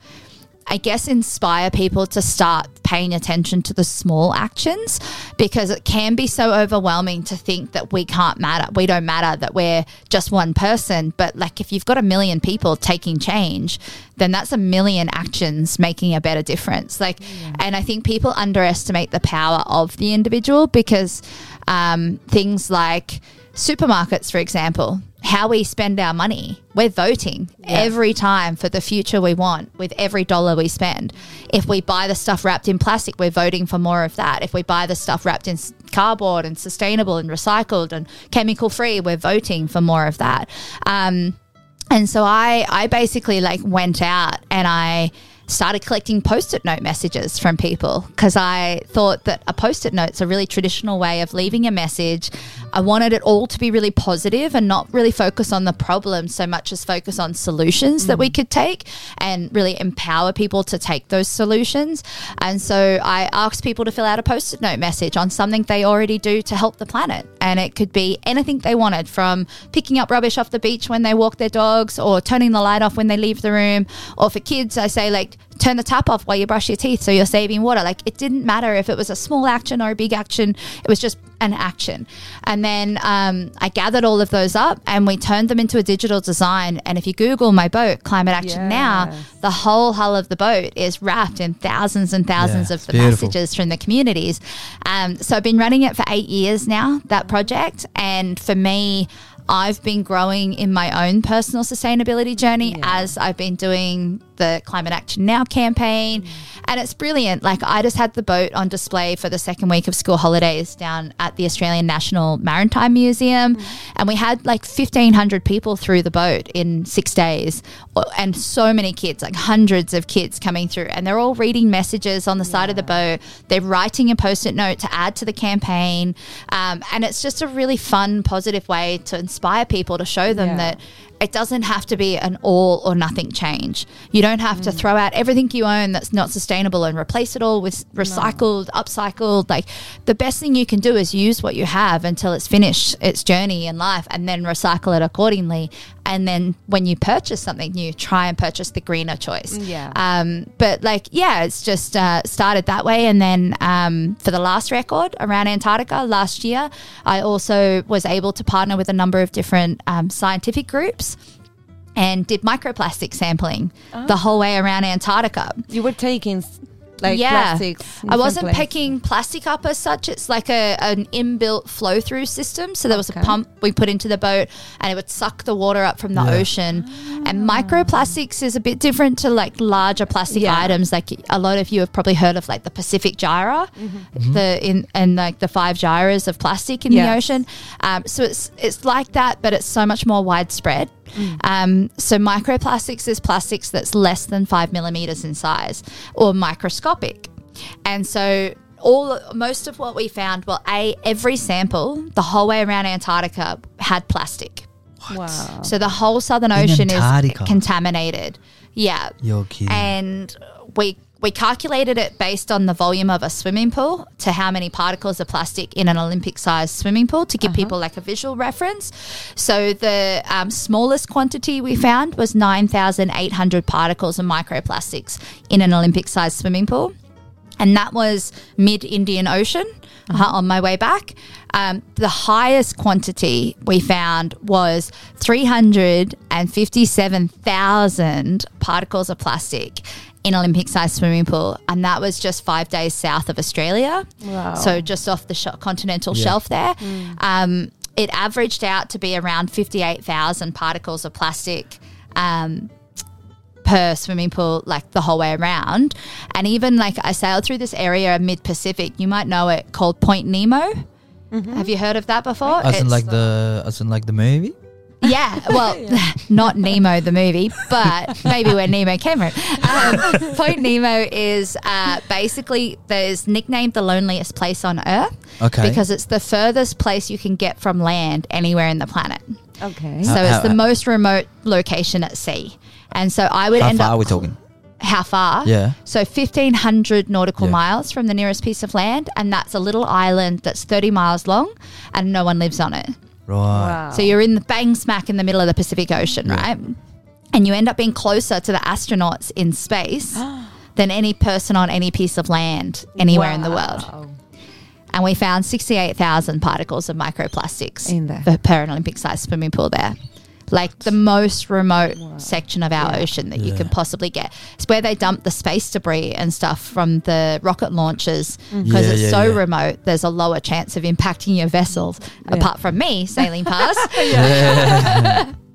I guess, inspire people to start paying attention to the small actions because it can be so overwhelming to think that we can't matter. We don't matter, that we're just one person. But like, if you've got a million people taking change, then that's a million actions making a better difference. Like, and I think people underestimate the power of the individual because um, things like supermarkets, for example, how we spend our money. We're voting every time for the future we want with every dollar we spend. If we buy the stuff wrapped in plastic, we're voting for more of that. If we buy the stuff wrapped in cardboard and sustainable and recycled and chemical free, we're voting for more of that. Um, and so I, I basically like went out and I started collecting post-it note messages from people because I thought that a post-it note's a really traditional way of leaving a message. I wanted it all to be really positive and not really focus on the problem so much as focus on solutions that we mm. could take and really empower people to take those solutions. And so I asked people to fill out a post-it note message on something they already do to help the planet. And it could be anything they wanted from picking up rubbish off the beach when they walk their dogs or turning the light off when they leave the room. Or for kids, I say like turn the tap off while you brush your teeth so you're saving water. Like it didn't matter if it was a small action or a big action, it was just an action. And then um, I gathered all of those up and we turned them into a digital design. And if you Google my boat, Climate Action Now, the whole hull of the boat is wrapped in thousands and thousands
Yeah,
of the
beautiful.
messages from the communities. Um, so I've been running it for eight years now, that project. And for me, I've been growing in my own personal sustainability journey as I've been doing the Climate Action Now campaign. And it's brilliant. Like, I just had the boat on display for the second week of school holidays down at the Australian National Maritime Museum. And we had like 1,500 people through the boat in six days. And so many kids, like hundreds of kids coming through. And they're all reading messages on the side of the boat. They're writing a post it note to add to the campaign. Um, and it's just a really fun, positive way to inspire people to show them
Yeah.
that it doesn't have to be an all or nothing change. You don't have to throw out everything you own that's not sustainable and replace it all with recycled, upcycled. Like the best thing you can do is use what you have until it's finished its journey in life and then recycle it accordingly. And then when you purchase something new, try and purchase the greener choice.
Yeah.
Um, but like, yeah, it's just uh, started that way. And then um, for the last record around Antarctica last year, I also was able to partner with a number of different um, scientific groups and did microplastic sampling the ah. whole way around Antarctica.
You were taking like
yeah.
plastics.
I wasn't
place.
picking plastic up as such. It's like a an inbuilt flow through system. So there was
Okay.
a pump we put into the boat, and it would suck the water up from the
Yeah.
ocean. And microplastics is a bit different to like larger plastic
Yeah.
items. Like a lot of you have probably heard of like the Pacific Gyre, the in and like the five gyres of plastic in the ocean. Um, so it's it's like that, but it's so much more widespread. Um, so microplastics is plastics that's less than five millimeters in size or microscopic, and so all most of what we found, well, a every sample the whole way around Antarctica had plastic.
Wow.
So the whole Southern Ocean is contaminated. Yeah,
You're kidding.
and we we calculated it based on the volume of a swimming pool to how many particles of plastic in an Olympic sized swimming pool to give people like a visual reference. So the um, smallest quantity we found was 9,800 particles of microplastics in an Olympic sized swimming pool. And that was mid Indian Ocean uh, on my way back. Um, the highest quantity we found was 357,000 particles of plastic in Olympic sized swimming pool. And that was just five days south of Australia.
Wow.
So just off the sh- continental
Yeah.
shelf there. Um, it averaged out to be around 58,000 particles of plastic. Um, per swimming pool like the whole way around and even like i sailed through this area of mid pacific you might know it called point nemo have you heard of that before
as in
It's-
like the as in like the movie.
Yeah, well, not Nemo the movie, but maybe where Nemo came from. Um, Point Nemo is uh, basically there's nicknamed the loneliest place on Earth
Okay.
because it's the furthest place you can get from land anywhere in the planet.
Okay.
So
How-
it's
how-
the most remote location at sea, and so I would
How
end
far
up.
are we talking?
How far?
Yeah.
So 1,500 nautical
Yeah.
miles from the nearest piece of land, and that's a little island that's 30 miles long, and no one lives on it.
Right.
Wow.
So you're in the bang smack in the middle of the Pacific Ocean, right? And you end up being closer to the astronauts in space than any person on any piece of land anywhere in the world. And we found 68,000 particles of microplastics
In there.
per, per an Olympic sized swimming pool there. Like the most remote section of our ocean that you
Yeah.
can possibly get. It's where they dump the space debris and stuff from the rocket launches because
Yeah,
it's
yeah,
so
yeah.
remote. There's a lower chance of impacting your vessels, apart from me sailing past.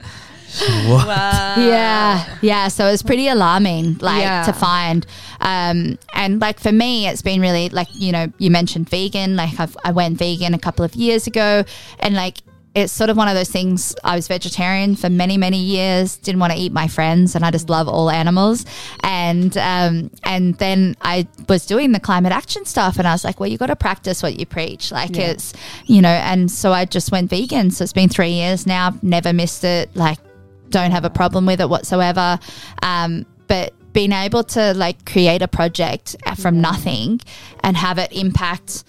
What?
Wow.
Yeah, yeah. So it's pretty alarming, like
Yeah.
to find. Um, and like for me, it's been really like you know you mentioned vegan. Like I've, I went vegan a couple of years ago, and like it's sort of one of those things. I was vegetarian for many many years. Didn't want to eat my friends, and I just love all animals. And um, and then I was doing the climate action stuff, and I was like, well, you got to practice what you preach. Like
Yeah.
it's you know, and so I just went vegan. So it's been three years now. Never missed it. Like don't have a problem with it whatsoever. Um, but being able to like create a project from nothing and have it impact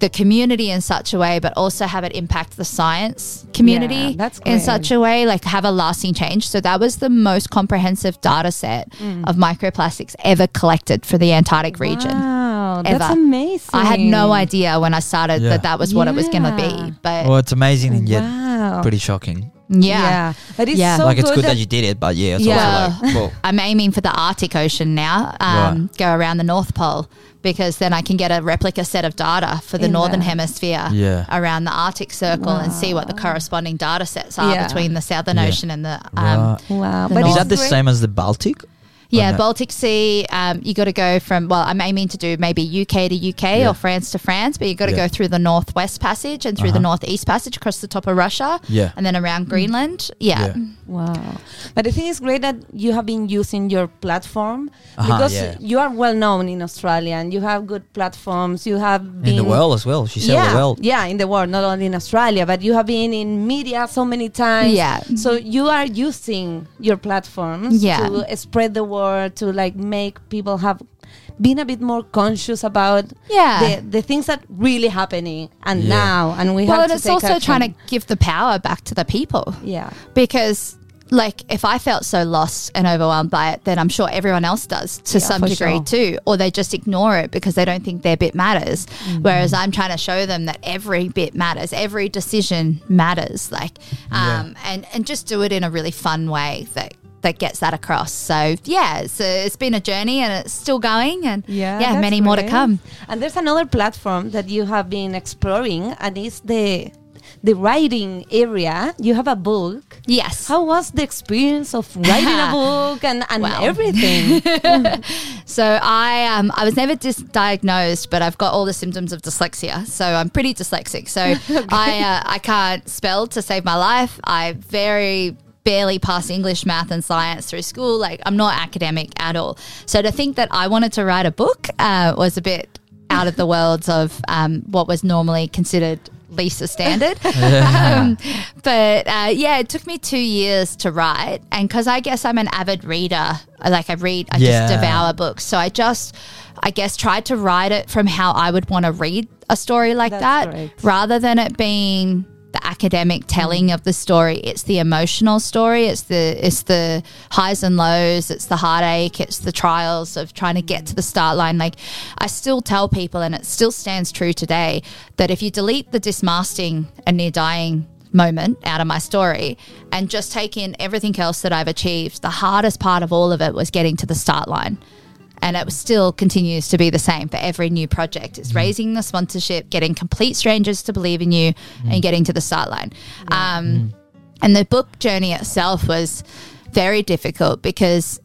the community in such a way, but also have it impact the science community
Yeah, that's
in such a way, like have a lasting change. So that was the most comprehensive data set
Mm.
of microplastics ever collected for the Antarctic region.
Wow, that's amazing.
I had no idea when I started
Yeah.
that that was what it was going to be, but
Well, it's amazing and yet
Wow.
pretty shocking.
Yeah.
But it's
Yeah.
so
like it's
good,
good that,
that
you did it, but yeah, it's
Yeah.
also like, well,
I'm aiming for the Arctic Ocean now. Um, Go around the North Pole because then I can get a replica set of data for the
In
Northern
there.
Hemisphere
Yeah.
around the Arctic Circle and see what the corresponding data sets are
Yeah.
between the Southern
Yeah.
Ocean and the. Um,
right.
Wow.
The
But
North-
Is that the same as the Baltic?
Yeah,
no?
Baltic Sea. Um, you got to go from well, I'm aiming to do maybe UK to UK
Yeah.
or France to France, but you got to
Yeah.
go through the Northwest Passage and through the
Uh-huh.
Northeast Passage across the top of Russia,
Yeah.
and then around Greenland. Yeah,
Yeah.
Wow. But I think it's great that you have been using your platform
Uh-huh,
because
yeah.
you are well known in Australia and you have good platforms. You have been
In the world as well. She said
yeah,
the world.
yeah, in the world, not only in Australia, but you have been in media so many times.
Yeah.
So you are using your platforms
Yeah.
to spread the word, to like make people have been a bit more conscious about
Yeah.
the, the things that really happening and
Yeah.
now and we
well,
have
and
to
it's
take
also
action.
trying to give the power back to the people.
yeah
because like if I felt so lost and overwhelmed by it, then I'm sure everyone else does to
Yeah,
some degree
sure.
too, or they just ignore it because they don't think their bit matters.
Mm-hmm.
Whereas I'm trying to show them that every bit matters, every decision matters, like, um, and and just do it in a really fun way that that gets that across. So yeah, it's, a, it's been a journey and it's still going, and
Yeah,
yeah,
that's
many more to come.
And there's another platform that you have been exploring, and it's the the writing area. You have a book.
Yes.
How was the experience of writing a book and, and
Well.
everything?
So I um I was never dis- diagnosed, but I've got all the symptoms of dyslexia. So I'm pretty dyslexic. So I uh, I can't spell to save my life. I very barely pass English, math, and science through school. Like I'm not academic at all. So to think that I wanted to write a book uh, was a bit out of the worlds of um, what was normally considered Lisa standard. um, but uh, yeah, it took me two years to write, and because I guess I'm an avid reader, like I read, I
Yeah.
just devour books. So I just, I guess, tried to write it from how I would want to read a story like
That's
that,
great.
rather than it being the academic telling of the story. It's the emotional story. It's the it's the highs and lows. It's the heartache. It's the trials of trying to get to the start line. Like I still tell people, and it still stands true today, that if you delete the dismasting and near dying moment out of my story and just take in everything else that I've achieved, the hardest part of all of it was getting to the start line and it still continues to be the same for every new project. It's mm. raising the sponsorship, getting complete strangers to believe in you, and mm. getting to the start line. Um, mm. and the book journey itself was very difficult because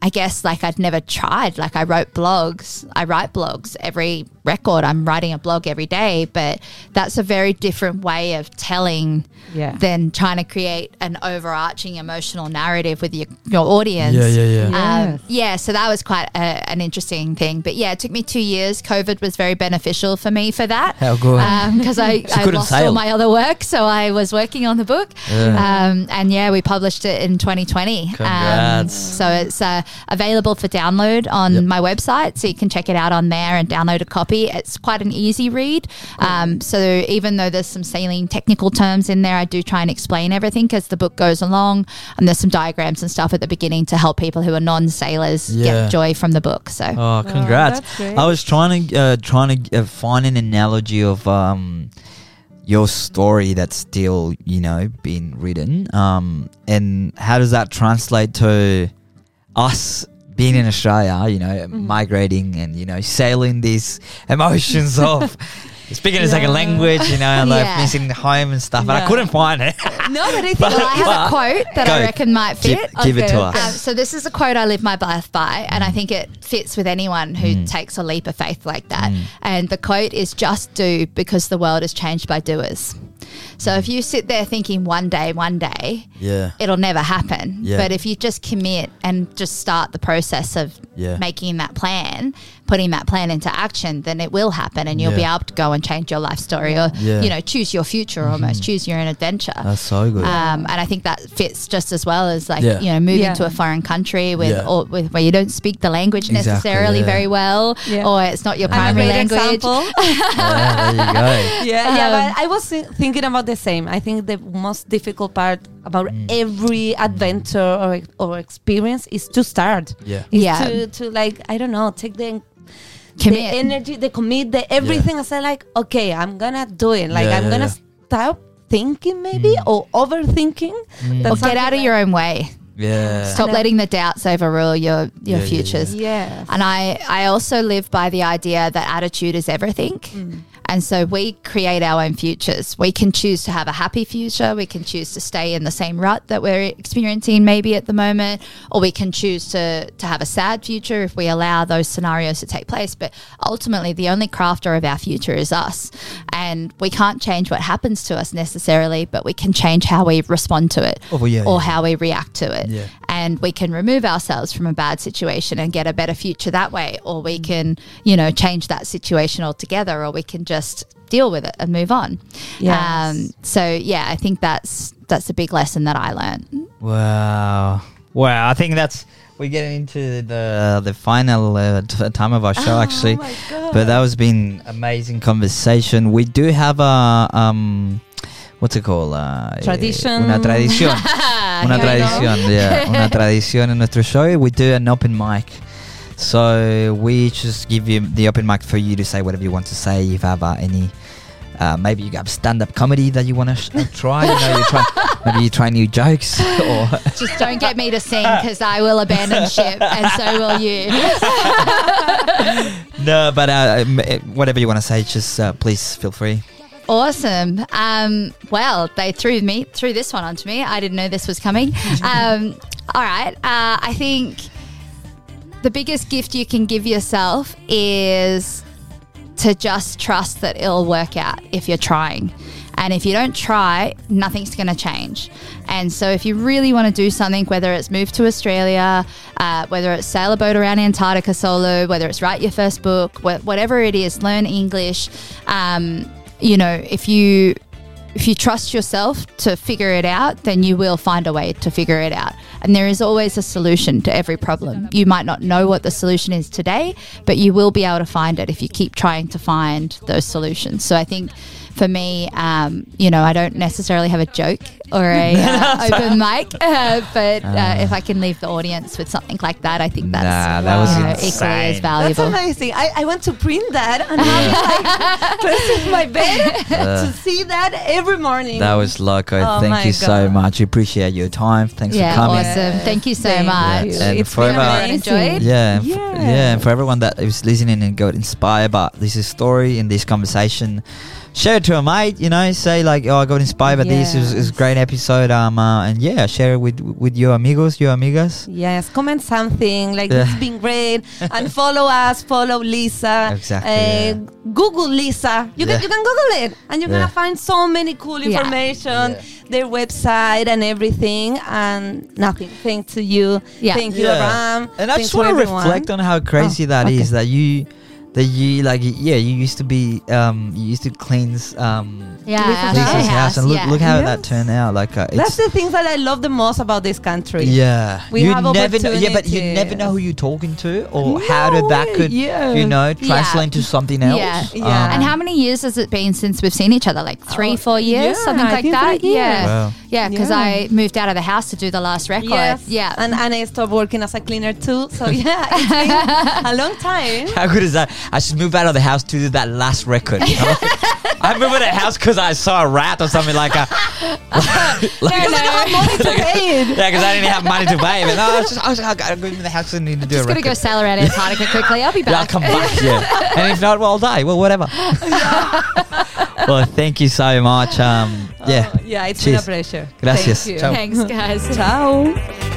I guess like I'd never tried. Like I wrote blogs, I write blogs every record. I'm writing a blog every day, but that's a very different way of telling
Yeah.
than trying to create an overarching emotional narrative with your, your audience.
Yeah, yeah, yeah.
Um, yeah, so that was quite a, an interesting thing. But yeah, it took me two years. COVID was very beneficial for me for that.
How good.
Because I, I
couldn't
lost all my other work, so I was working on the book. Um, and yeah, we published it in 2020. Um,
Congrats.
so it's uh, available for download on
Yep.
my website, so you can check it out on there and download a copy. It's quite an easy read. Um, so even though there's some sailing technical terms in there, I do try and explain everything as the book goes along, and there's some diagrams and stuff at the beginning to help people who are non-sailors
Yeah.
get joy from the book. So
Oh, congrats!
that's great.
I was trying to uh, trying to uh, find an analogy of um, your story that's still you know being written, um, and how does that translate to us being in Australia? You know,
Mm-hmm.
migrating and you know sailing these emotions off. Speaking a second
Yeah.
language, you know, and like
Yeah.
missing home and stuff, and I couldn't find it.
no, but I think
Well, I have a quote that I reckon might fit.
give it to us.
Um, so this is a quote I live my life by, and I think it fits with anyone who
Mm.
takes a leap of faith like that. And the quote is "Just do because the world is changed by doers." So if you sit there thinking one day, one day,
Yeah.
it'll never happen.
Yeah.
But if you just commit and just start the process of
Yeah.
making that plan, putting that plan into action, then it will happen, and you'll be able to go and change your life story, or
Yeah. Mm-hmm.
you know, choose your future almost, choose your own adventure.
That's so good.
Um, and I think that fits just as well as like
Yeah.
you know moving
Yeah.
to a foreign country with,
Yeah.
or, with where you don't speak the language
Exactly,
necessarily
yeah.
very well,
Yeah.
or it's not your primary language.
yeah, there you go.
yeah, yeah.
Um,
But I was thi- thinking about the same. I think the most difficult part about
Mm.
every adventure or or experience is to start.
Yeah.
Is
Yeah.
To to like I don't know, take the
Commit.
the energy, the commit, the everything. I say like, okay, I'm gonna do it. Like
Yeah,
I'm
yeah,
gonna
yeah.
stop thinking maybe or overthinking.
Mm.
or get out of
something
your own way.
Yeah.
Stop letting the doubts overrule your your
Yeah, yeah,
futures.
Yeah.
And I, I also live by the idea that attitude is everything.
Mm.
And so we create our own futures. We can choose to have a happy future. We can choose to stay in the same rut that we're experiencing maybe at the moment, or we can choose to, to have a sad future if we allow those scenarios to take place. But ultimately, the only crafter of our future is us. And we can't change what happens to us necessarily, but we can change how we respond to it
Oh, well, yeah,
or
yeah.
how we react to it
Yeah.
And we can remove ourselves from a bad situation and get a better future that way or we can you know change that situation altogether or we can just deal with it and move on
Yes.
um, so yeah i think that's that's a big lesson that i learned
Wow. Wow. I think that's we're getting into the the final uh, t- time of our show
Oh
actually.
my
But that was been amazing conversation. We do have a um what's it called? Uh,
Tradition.
Una tradición. una
Here
tradición. Yeah. Una tradición in nuestro show. We do an open mic. So we just give you the open mic for you to say whatever you want to say. If you have uh, any, uh, maybe you have stand-up comedy that you want to sh- uh, try. You know, you try. Maybe you try new jokes or
Just don't get me to sing because I will abandon ship, and so will you.
no. But uh, eh, whatever you want to say, just uh, please feel free.
Awesome. Um, well, they threw me threw this one onto me. I didn't know this was coming. Um, all right. Uh, I think the biggest gift you can give yourself is to just trust that it'll work out if you're trying. And if you don't try, nothing's going to change. And so, if you really want to do something, whether it's move to Australia, uh, whether it's sail a boat around Antarctica solo, whether it's write your first book, wh- whatever it is, learn English. Um, you know, if you if you trust yourself to figure it out, then you will find a way to figure it out. And there is always a solution to every problem. You might not know what the solution is today, but you will be able to find it if you keep trying to find those solutions. So I think for me, um, you know, I don't necessarily have a joke or a uh, open mic, uh, but uh, if I can leave the audience with something like that, I think that's
Nah, that was
you know, equally
insane.
as
That's amazing. I, I want to print that and have it like placed in my bed to see that every morning.
That was loco.
Oh
Thank
my
you so
God.
much. Appreciate your time. Thanks
Yeah,
for coming.
awesome. Thank you so
Thank
much.
you.
And
It's
for
been
everyone-
amazing.
Enjoyed?
Yeah, and f-
Yeah.
yeah, and for everyone that is listening and got inspired by this story and this conversation, share it to a mate. You know, say like, "Oh, I got inspired by this. It was, it was a great episode." Um, uh, and yeah, share it with with your amigos, your amigas.
Yes, comment something like
Yeah.
this has been great, and follow us, follow Lisa,
Exactly,
uh,
yeah.
Google Lisa. You
Yeah.
can you can Google it, and you're
Yeah.
gonna find so many cool information,
Yeah.
their website and everything, and nothing. Thank to you,
Yeah.
thank you, Abraham.
And I
Thanks
just want to reflect on how crazy
Oh,
that is.
okay.
That you, that you like, yeah, you used to be, um, you used to cleanse, um,
Yeah,
Lisa's
our
Lisa's
house,
house, and look,
yeah.
look how
Yes.
that turned out. Like, uh,
That's the things that I love the most about this country.
Yeah,
We
you
have
never know. Yeah, but you never know who you're talking to or how
No
did that could
yeah.
you know
Yeah.
translate into something else.
Yeah.
Yeah.
And how many years has it been since we've seen each other? Like three,
Oh,
four years,
yeah,
something like that.
three years.
Yeah,
Wow.
yeah. Because
Yeah.
I moved out of the house to do the last record.
Yes.
Yeah,
And, and I stopped working as a cleaner too. So yeah, it's been a long time.
How good is that? I should move out of the house to do that last record. you know? I moved out of the house because I saw a rat or something like a. like,
Because I don't money to pay it.
Yeah, because I didn't have money to pay. But no, I was just, I was, I gotta go in the house and need to do
just
a
gonna
record.
go sail around Antarctica quickly. I'll be
yeah, I'll come back. Yeah, and if not, well, I'll die. Well, whatever. well, thank you so much. Um, yeah,
Oh, yeah, it's
Cheers.
been a pleasure.
Gracias.
Thank you.
Ciao.
Thanks, guys.
Ciao.